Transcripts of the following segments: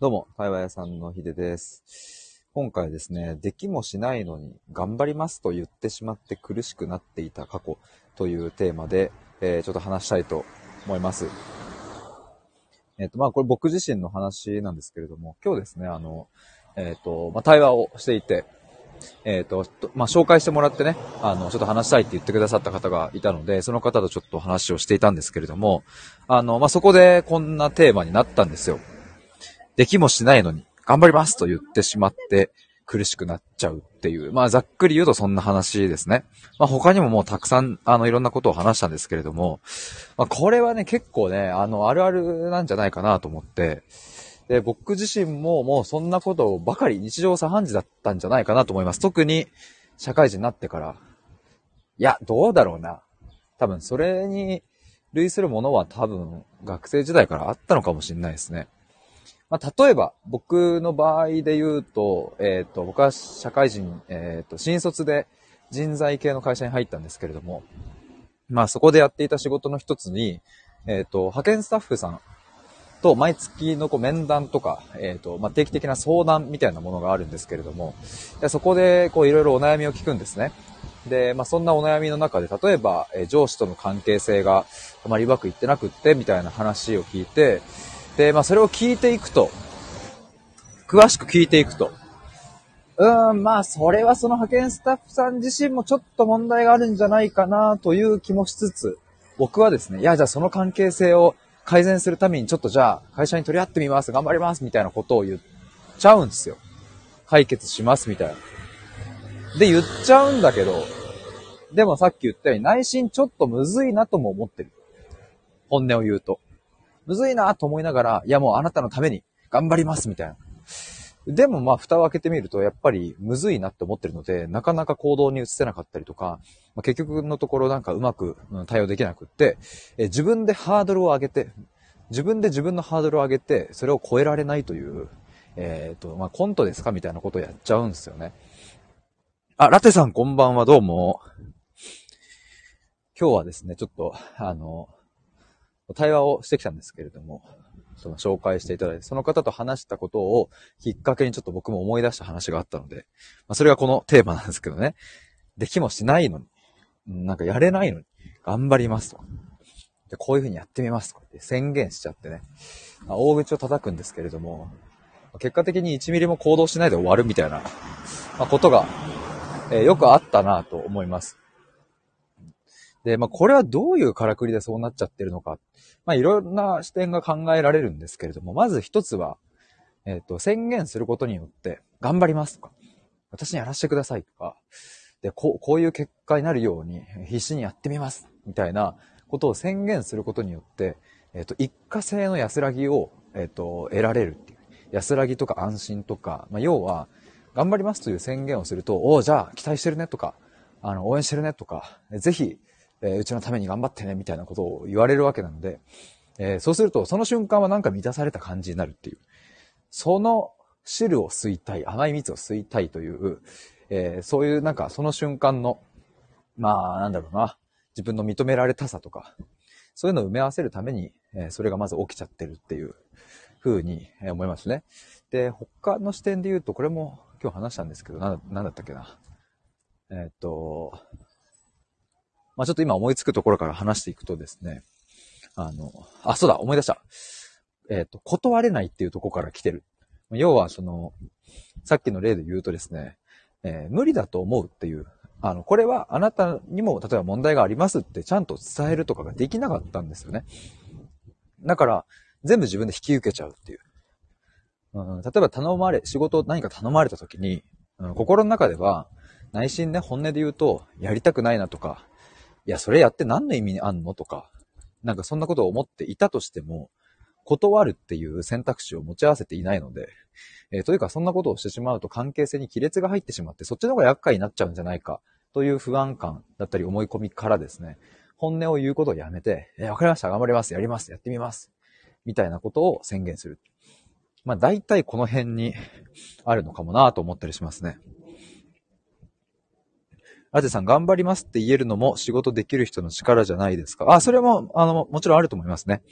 どうも、対話屋さんのひでです。今回ですね、できもしないのに頑張りますと言ってしまって苦しくなっていた過去というテーマで、えーちょっと話したいと思います。えっ、と、まあこれ僕自身の話なんですけれども、今日ですね、あの、えっ、と、まあ対話をしていて、えっ、と、とまあ紹介してもらってね、あの、ちょっと話したいって言ってくださった方がいたので、その方とちょっと話をしていたんですけれども、あの、まあそこでこんなテーマになったんですよ。できもしないのに、頑張りますと言ってしまって苦しくなっちゃうっていう。まあ、ざっくり言うとそんな話ですね。まあ、他にももうたくさん、あの、いろんなことを話したんですけれども、まあ、これはね、結構ね、あの、あるあるなんじゃないかなと思って、で、僕自身ももうそんなことばかり日常茶飯事だったんじゃないかなと思います。特に、社会人になってから。いや、どうだろうな。多分、それに類するものは多分、学生時代からあったのかもしれないですね。まあ、例えば、僕の場合で言うと、えっ、と、僕は社会人、えっ、と、新卒で人材系の会社に入ったんですけれども、まあ、そこでやっていた仕事の一つに、えっ、と、派遣スタッフさんと毎月のこう面談とか、えっ、と、まあ、定期的な相談みたいなものがあるんですけれども、でそこで、こう、いろいろお悩みを聞くんですね。で、まあ、そんなお悩みの中で、例えば、え上司との関係性があまりうまくいってなくって、みたいな話を聞いて、で、まあ、それを聞いていくと、詳しく聞いていくと、うん、まあ、それはその派遣スタッフさん自身もちょっと問題があるんじゃないかなという気もしつつ、僕はですね、いや、じゃあその関係性を改善するためにちょっとじゃあ会社に取り合ってみます、頑張ります、みたいなことを言っちゃうんですよ。解決します、みたいな。で、言っちゃうんだけど、でもさっき言ったように内心ちょっとむずいなとも思ってる。本音を言うと。むずいなと思いながら、いやもうあなたのために頑張りますみたいな。でもまあ蓋を開けてみるとやっぱりむずいなって思ってるので、なかなか行動に移せなかったりとか、まあ、結局のところなんかうまく対応できなくって、え自分でハードルを上げて、自分で自分のハードルを上げて、それを超えられないという、えっ、と、まあコントですかみたいなことをやっちゃうんですよね。あ、ラテさんこんばんはどうも。今日はですね、ちょっと、あの、対話をしてきたんですけれども、その紹介していただいて、その方と話したことをきっかけにちょっと僕も思い出した話があったので、まあ、それがこのテーマなんですけどね。できもしないのに、なんかやれないのに、頑張りますと。でこういうふうにやってみますとかって宣言しちゃってね、まあ大口を叩くんですけれども、結果的に1ミリも行動しないで終わるみたいな、まあ、ことが、えーよくあったなと思います。で、まあ、これはどういうからくりでそうなっちゃってるのか。まあ、いろんな視点が考えられるんですけれども、まず一つは、えっ、と、宣言することによって、頑張りますとか、私にやらせてくださいとか、で、こう、こういう結果になるように、必死にやってみますみたいなことを宣言することによって、えっ、と、一過性の安らぎを、えっ、と、得られるっていう。安らぎとか安心とか、まあ、要は、頑張りますという宣言をすると、おお、じゃあ、期待してるねとか、あの、応援してるねとか、ぜひ、えーうちのために頑張ってね、みたいなことを言われるわけなので、えーそうすると、その瞬間はなんか満たされた感じになるっていう。その汁を吸いたい、甘い蜜を吸いたいという、えーそういうなんかその瞬間の、まあ、なんだろうな、自分の認められたさとか、そういうのを埋め合わせるために、えーそれがまず起きちゃってるっていう風に思いますね。で、他の視点で言うと、これも今日話したんですけど、ななんだったっけな。えーっと、まあちょっと今思いつくところから話していくとですね、あの、あ、そうだ、思い出した。えーっと、断れないっていうとこから来てる。要は、その、さっきの例で言うとですね、えー無理だと思うっていう、あの、これはあなたにも、例えば問題がありますってちゃんと伝えるとかができなかったんですよね。だから、全部自分で引き受けちゃうっていう。うん、例えば頼まれ、仕事何か頼まれた時に、うん心の中では、内心ね、本音で言うと、やりたくないなとか、いや、それやって何の意味にあんの？とか、なんかそんなことを思っていたとしても、断るっていう選択肢を持ち合わせていないので、えーというかそんなことをしてしまうと関係性に亀裂が入ってしまって、そっちの方が厄介になっちゃうんじゃないか、という不安感だったり思い込みからですね、本音を言うことをやめて、えーわかりました、頑張ります、やります、やってみます、みたいなことを宣言する。まあ大体この辺にあるのかもなと思ったりしますね。ラテさん、頑張りますって言えるのも仕事できる人の力じゃないですかあ、それも、あの、もちろんあると思いますね。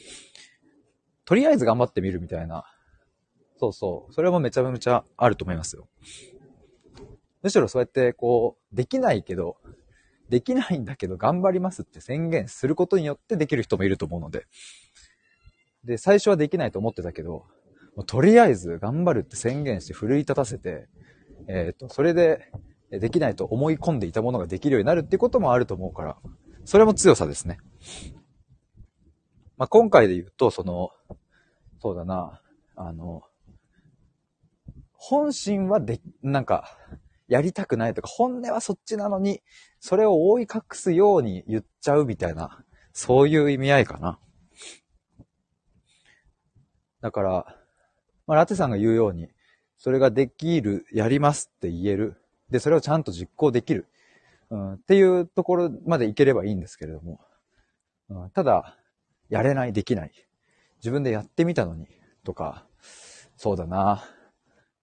とりあえず頑張ってみるみたいな。そうそう。それもめちゃめちゃあると思いますよ。むしろそうやって、こう、できないけど、できないんだけど頑張りますって宣言することによってできる人もいると思うので。で、最初はできないと思ってたけど、とりあえず頑張るって宣言して奮い立たせて、えっ、ー、と、それでできないと思い込んでいたものができるようになるっていうこともあると思うから、それも強さですね。まあ、今回で言うと、その、そうだな、あの、本心はで、なんか、やりたくないとか、本音はそっちなのに、それを覆い隠すように言っちゃうみたいな、そういう意味合いかな。だから、まあ、ラテさんが言うように、それができる、やりますって言える。で、それをちゃんと実行できる。うん、っていうところまでいければいいんですけれども。うん、ただ、やれない、できない。自分でやってみたのに、とか、そうだな。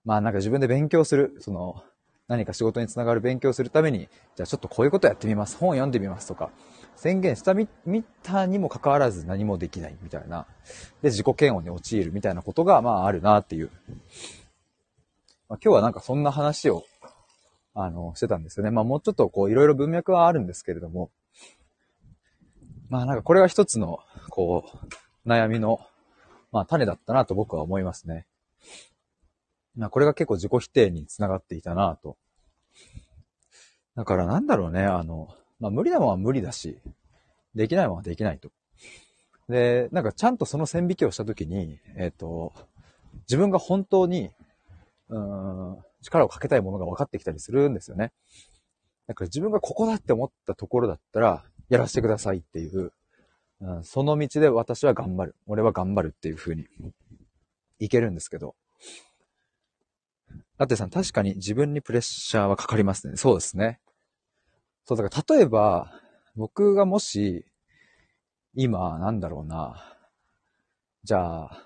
まあなんか自分で勉強する、その、何か仕事につながる勉強するために、じゃあちょっとこういうことやってみます。本読んでみますとか、宣言したみ、見たにもかかわらず何もできないみたいな。で、自己嫌悪に陥るみたいなことが、まああるなっていう。まあ、今日はなんかそんな話を、あの、してたんですよね。まあもうちょっとこういろいろ文脈はあるんですけれども、まあなんかこれは一つの、こう、悩みの、まあ種だったなと僕は思いますね。まあこれが結構自己否定につながっていたなと。だからなんだろうね、あの、まあ無理なものは無理だし、できないものはできないと。で、なんかちゃんとその線引きをしたときに、えっ、ー、と、自分が本当に、うん、力をかけたいものが分かってきたりするんですよね。だから自分がここだって思ったところだったら、やらせてくださいっていう、うん、その道で私は頑張る。俺は頑張るっていう風にいけるんですけど、ラテさん、確かに自分にプレッシャーはかかりますね。そうですね。そう、だから例えば、僕がもし、今、なんだろうな。じゃあ、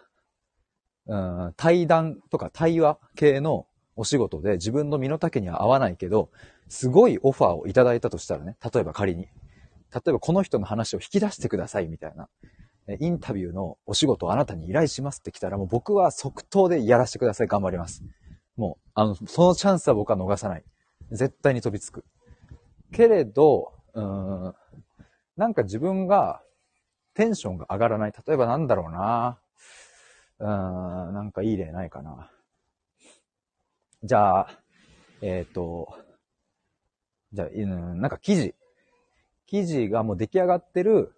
うん、対談とか対話系のお仕事で自分の身の丈には合わないけど、すごいオファーをいただいたとしたらね、例えば仮に。例えばこの人の話を引き出してくださいみたいな。インタビューのお仕事をあなたに依頼しますって来たらもう僕は即答でやらせてください。頑張ります。もう、あの、そのチャンスは僕は逃さない。絶対に飛びつく。けれど、うん、なんか自分がテンションが上がらない。例えばなんだろうな。うん、なんかいい例ないかな。じゃあ、えっ、ー、と、じゃあ、うん、なんか記事。記事がもう出来上がってる、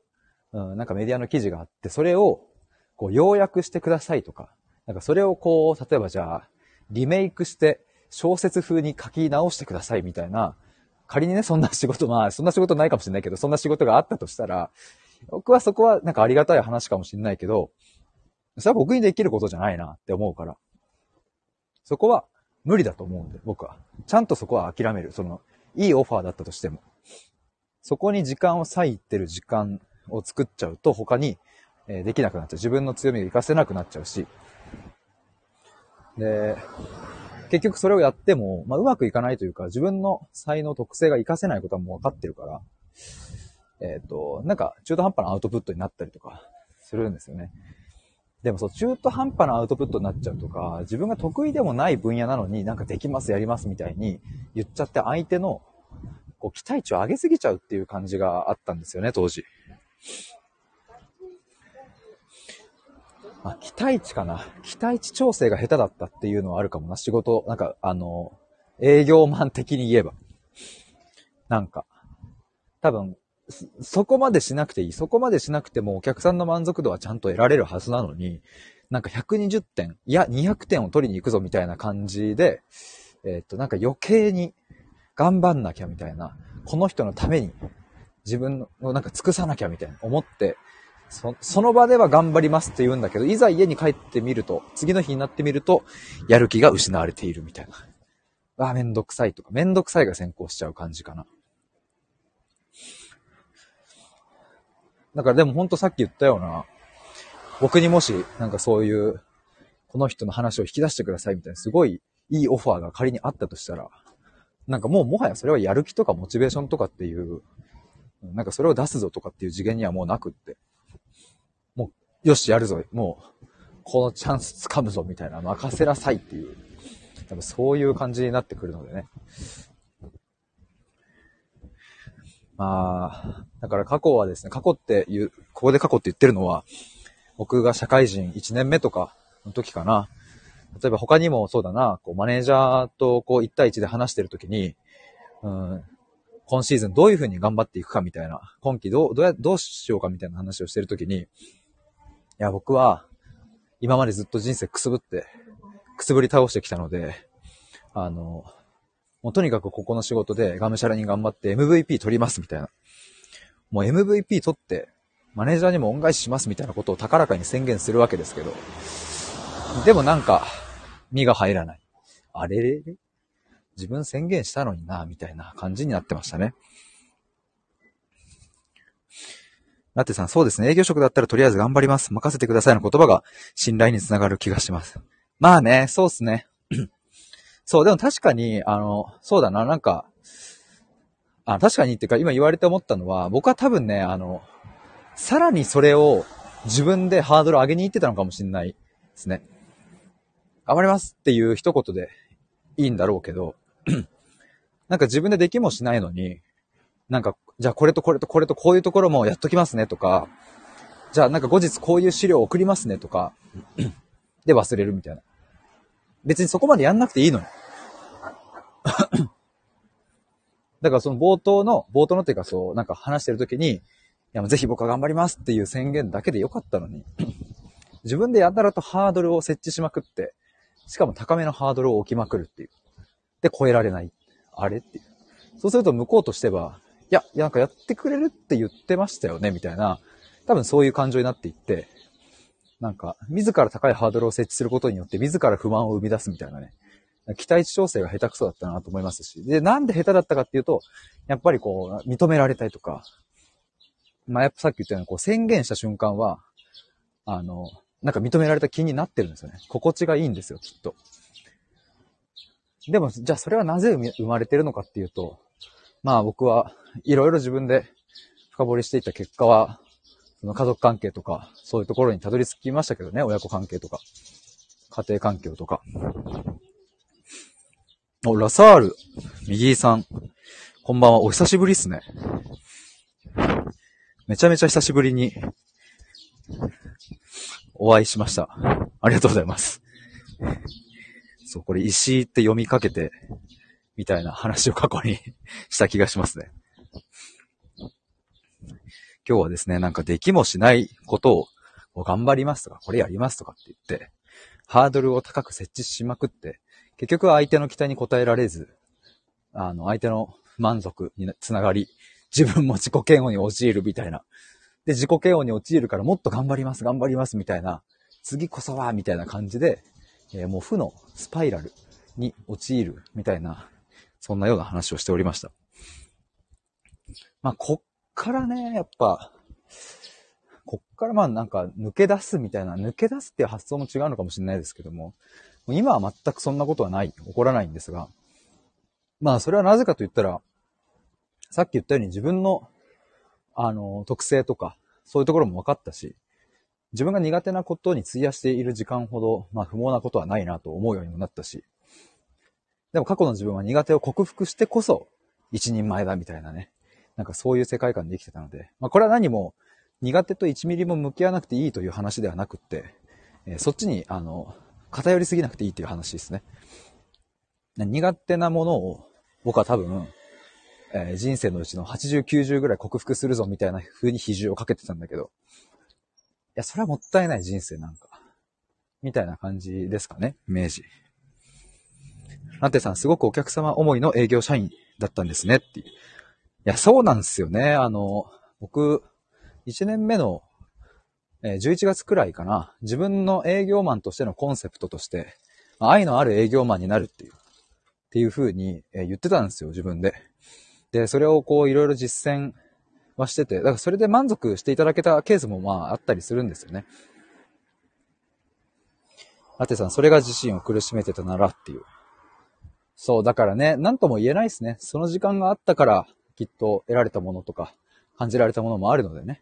うん、なんかメディアの記事があって、それを、こう、要約してくださいとか、なんかそれをこう、例えばじゃあ、リメイクして小説風に書き直してくださいみたいな、仮にね、そんな仕事、まあ、そんな仕事ないかもしれないけど、そんな仕事があったとしたら、僕はそこはなんかありがたい話かもしれないけど、それは僕にできることじゃないなって思うから、そこは無理だと思うんで、僕は。ちゃんとそこは諦める。その、いいオファーだったとしても。そこに時間を割いてる時間を作っちゃうと他に、えできなくなっちゃう。自分の強みが活かせなくなっちゃうし、で、結局それをやっても、まあ、うまくいかないというか、自分の才能特性が活かせないことはもう分かってるから、えっ、ー、と、なんか中途半端なアウトプットになったりとかするんですよね。でもそう、中途半端なアウトプットになっちゃうとか、自分が得意でもない分野なのになんかできます、やりますみたいに言っちゃって相手のこう期待値を上げすぎちゃうっていう感じがあったんですよね、当時。まあ、期待値かな。期待値調整が下手だったっていうのはあるかもな。仕事、なんか、あの、営業マン的に言えば。なんか、多分、そこまでしなくていい。そこまでしなくてもお客さんの満足度はちゃんと得られるはずなのに、なんか120点、いや200点を取りに行くぞみたいな感じで、えー、っと、なんか余計に頑張んなきゃみたいな、この人のために自分のなんか尽くさなきゃみたいな思ってそ、その場では頑張りますって言うんだけど、いざ家に帰ってみると、次の日になってみると、やる気が失われているみたいな。あ、めんどくさいとか、めんどくさいが先行しちゃう感じかな。だからでもほんとさっき言ったような、僕にもし、なんかそういう、この人の話を引き出してくださいみたいな、すごいいいオファーが仮にあったとしたら、なんかもうもはやそれはやる気とかモチベーションとかっていう、なんかそれを出すぞとかっていう次元にはもうなくって。もうよし、やるぞ。もう、このチャンス掴むぞみたいな、任せなさいっていう、多分そういう感じになってくるのでね。まあ、だから過去はですね、過去っていう、ここで過去って言ってるのは、僕が社会人1年目とかの時かな。例えば他にもそうだな、こうマネージャーとこう1対1で話してる時に、うん、今シーズンどういう風に頑張っていくかみたいな、今季どう、どうや、どうしようかみたいな話をしてる時に、いや、僕は、今までずっと人生くすぶって、くすぶり倒してきたので、あの、もうとにかくここの仕事でがむしゃらに頑張って MVP 取りますみたいな。もう MVP 取って、マネージャーにも恩返ししますみたいなことを高らかに宣言するわけですけど、でもなんか、身が入らない。あれれれ？自分宣言したのにな、みたいな感じになってましたね。ラテさん、そうですね。営業職だったらとりあえず頑張ります。任せてくださいの言葉が信頼につながる気がします。まあね、そうっすね。そう、でも確かに、あの、そうだな、なんか、あ、確かにっていうか、今言われて思ったのは、僕は多分ね、あの、さらにそれを自分でハードル上げに行ってたのかもしれないですね。頑張りますっていう一言でいいんだろうけど、なんか自分でできもしないのに、なんか、じゃあこれとこれとこれとこういうところもやっときますねとか、じゃあなんか後日こういう資料を送りますねとか、で忘れるみたいな。別にそこまでやんなくていいのに。だからその冒頭の、冒頭のっていうかそう、なんか話してる時に、いやもうぜひ僕は頑張りますっていう宣言だけでよかったのに、自分でやたらとハードルを設置しまくって、しかも高めのハードルを置きまくるっていう。で、超えられない。あれっていう。そうすると向こうとしては、いや、いやなんかやってくれるって言ってましたよね、みたいな、多分そういう感情になっていって、なんか、自ら高いハードルを設置することによって、自ら不満を生み出すみたいなね。期待値調整が下手くそだったなと思いますし。で、なんで下手だったかっていうと、やっぱりこう、認められたいとか、まあ、やっぱさっき言ったように、こう、宣言した瞬間は、あの、なんか認められた気になってるんですよね。心地がいいんですよ、きっと。でも、じゃあそれはなぜ生まれてるのかっていうと、まあ僕はいろいろ自分で深掘りしていった結果は、その家族関係とか、そういうところにたどり着きましたけどね、親子関係とか、家庭環境とか。お、ラサール、右井さん。こんばんは、お久しぶりっすね。めちゃめちゃ久しぶりに、お会いしました。ありがとうございます。そう、これ石って読みかけて、みたいな話を過去に した気がしますね。今日はですね、なんかできもしないことを頑張りますとか、これやりますとかって言って、ハードルを高く設置しまくって、結局は相手の期待に応えられず、あの、相手の満足につながり、自分も自己嫌悪に陥るみたいな。で、自己嫌悪に陥るからもっと頑張ります、頑張りますみたいな。次こそは、みたいな感じで、えー、もう負のスパイラルに陥るみたいな、そんなような話をしておりました。まあ、こっからね、やっぱ、こっからまあなんか抜け出すみたいな、抜け出すっていう発想も違うのかもしれないですけども、今は全くそんなことはない、起こらないんですが、まあそれはなぜかと言ったら、さっき言ったように自分の、あの、特性とか、そういうところも分かったし、自分が苦手なことに費やしている時間ほど、まあ不毛なことはないなと思うようにもなったし、でも過去の自分は苦手を克服してこそ一人前だみたいなね。なんかそういう世界観で生きてたので、まあこれは何も苦手と1ミリも向き合わなくていいという話ではなくって、えー、そっちに、あの、偏りすぎなくていいという話ですね。苦手なものを僕は多分、えー、人生のうちの80、90ぐらい克服するぞみたいな風に比重をかけてたんだけど、いや、それはもったいない人生なんか。みたいな感じですかね、イメージ。ラテさん、すごくお客様思いの営業社員だったんですねっていう。いや、そうなんですよね。あの、僕、1年目の、え11月くらいかな、自分の営業マンとしてのコンセプトとして、愛のある営業マンになるっていう、っていう風に、言ってたんですよ、自分で。で、それをこう、いろいろ実践はしてて、だからそれで満足していただけたケースもまああったりするんですよね。ラテさん、それが自身を苦しめてたならっていう。そう、だからね、なんとも言えないですね。その時間があったから、きっと得られたものとか、感じられたものもあるのでね。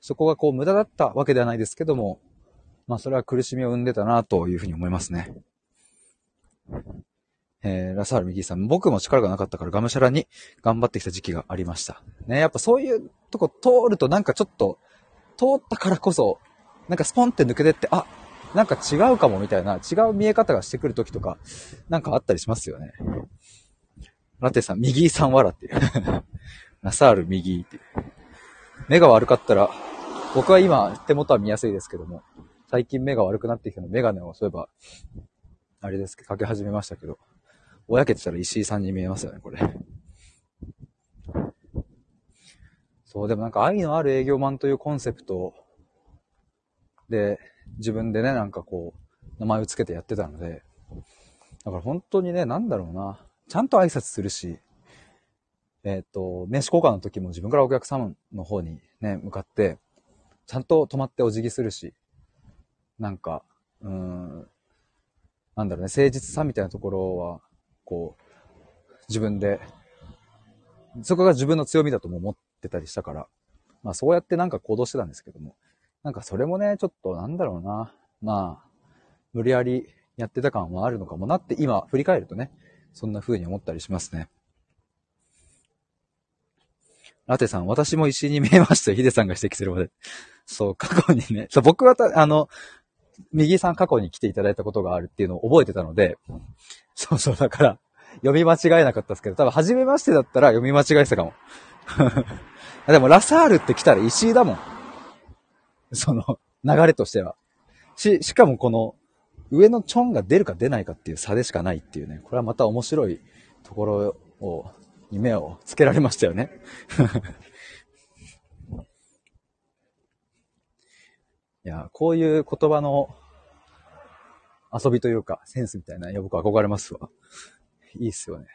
そこがこう無駄だったわけではないですけども、まあそれは苦しみを生んでたなというふうに思いますね。えー、ラサール右さん、僕も力がなかったからがむしゃらに頑張ってきた時期がありました。ね、やっぱそういうとこ通るとなんかちょっと、通ったからこそ、なんかスポンって抜けてって、あ、なんか違うかもみたいな、違う見え方がしてくる時とか、なんかあったりしますよね。ラテさん、右さん笑っていう。ラサール右っていう。目が悪かったら、僕は今手元は見やすいですけども、最近目が悪くなってきたのメガネをそういえば、あれですけど、かけ始めましたけど、ぼやけてたら石井さんに見えますよね、これ。そう、でもなんか愛のある営業マンというコンセプトで、自分でね、なんかこう、名前を付けてやってたので、だから本当にね、なんだろうな、ちゃんと挨拶するし、えっ、ー、と、名刺交換の時も自分からお客様の方にね、向かって、ちゃんと止まってお辞儀するし、なんか、うーん、なんだろうね、誠実さみたいなところは、こう、自分で、そこが自分の強みだとも思ってたりしたから、まあそうやってなんか行動してたんですけども、なんかそれもね、ちょっとなんだろうな、まあ、無理やりやってた感はあるのかもなって今振り返るとね、そんな風に思ったりしますね。ラテさん、私も石に見えましたよ。ヒデさんが指摘するまで。そう、過去にね。そう、僕はた、あの、右さん過去に来ていただいたことがあるっていうのを覚えてたので、そうそう、だから、読み間違えなかったですけど、多分、初めましてだったら読み間違えてたかも。でも、ラサールって来たら石井だもん。その、流れとしては。し、しかもこの、上のチョンが出るか出ないかっていう差でしかないっていうね。これはまた面白いところを、に目をつけられましたよね。いや、こういう言葉の遊びというか、センスみたいな、いや、僕憧れますわ。いいっすよね。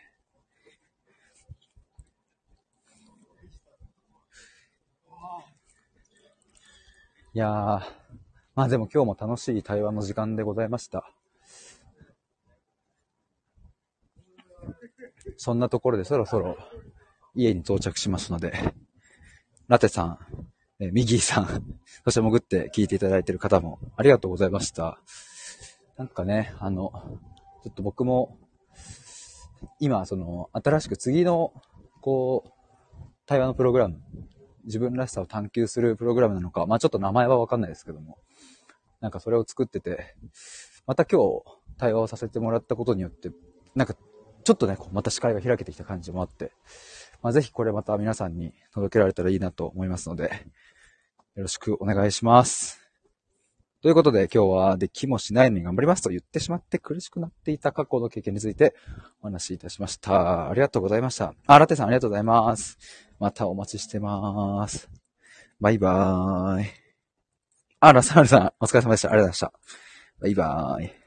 いやー、まあでも今日も楽しい対話の時間でございました。そんなところでそろそろ家に到着しますので、ラテさん、えミギーさん、そして潜って聞いていただいている方もありがとうございました。なんかね、あの、ちょっと僕も、今、その、新しく次の、こう、対話のプログラム、自分らしさを探求するプログラムなのか、まあちょっと名前はわかんないですけども、なんかそれを作ってて、また今日対話をさせてもらったことによって、なんかちょっとね、こうまた視界が開けてきた感じもあって、まあぜひこれまた皆さんに届けられたらいいなと思いますので、よろしくお願いします。ということで今日はできもしないのに頑張りますと言ってしまって苦しくなっていた過去の経験についてお話しいたしました。ありがとうございました。あ、ラテさんありがとうございます。またお待ちしてます。バイバーイ。あ、ラサールさんお疲れ様でした。ありがとうございました。バイバーイ。